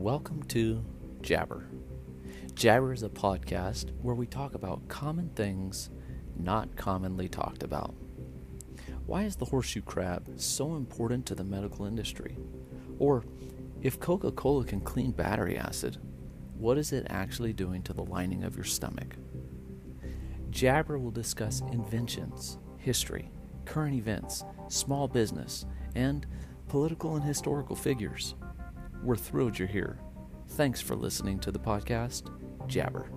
Welcome to Jabber. Jabber is a podcast where we talk about common things not commonly talked about. Why is the horseshoe crab so important to the medical industry? Or, if Coca Cola can clean battery acid, what is it actually doing to the lining of your stomach? Jabber will discuss inventions, history, current events, small business, and political and historical figures. We're thrilled you're here. Thanks for listening to the podcast, Jabber.